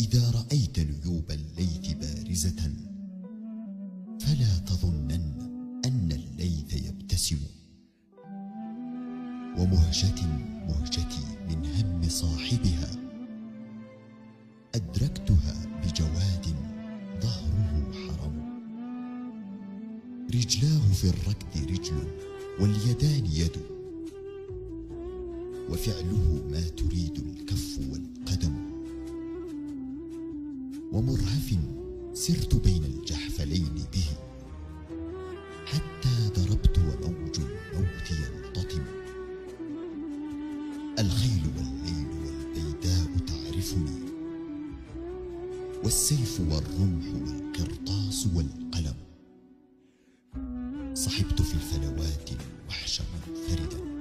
إذا رأيت نيوب الليث بارزة فلا تظنن أن الليث يبتسم. ومهجة مهجتي من هم صاحبها. أدركتها بجواد ظهره حرم. رجلاه في الركض رجل واليدان يد. وفعله ما تريد الكف والقدم. ومرهف سرت بين الجحفلين به. حتى ضربت وموج الموت ينتطم الخيل والليل والبيداء تعرفني. والسيف والرمح والقرطاس والقلم. صحبت في الفلوات الوحش منفردا.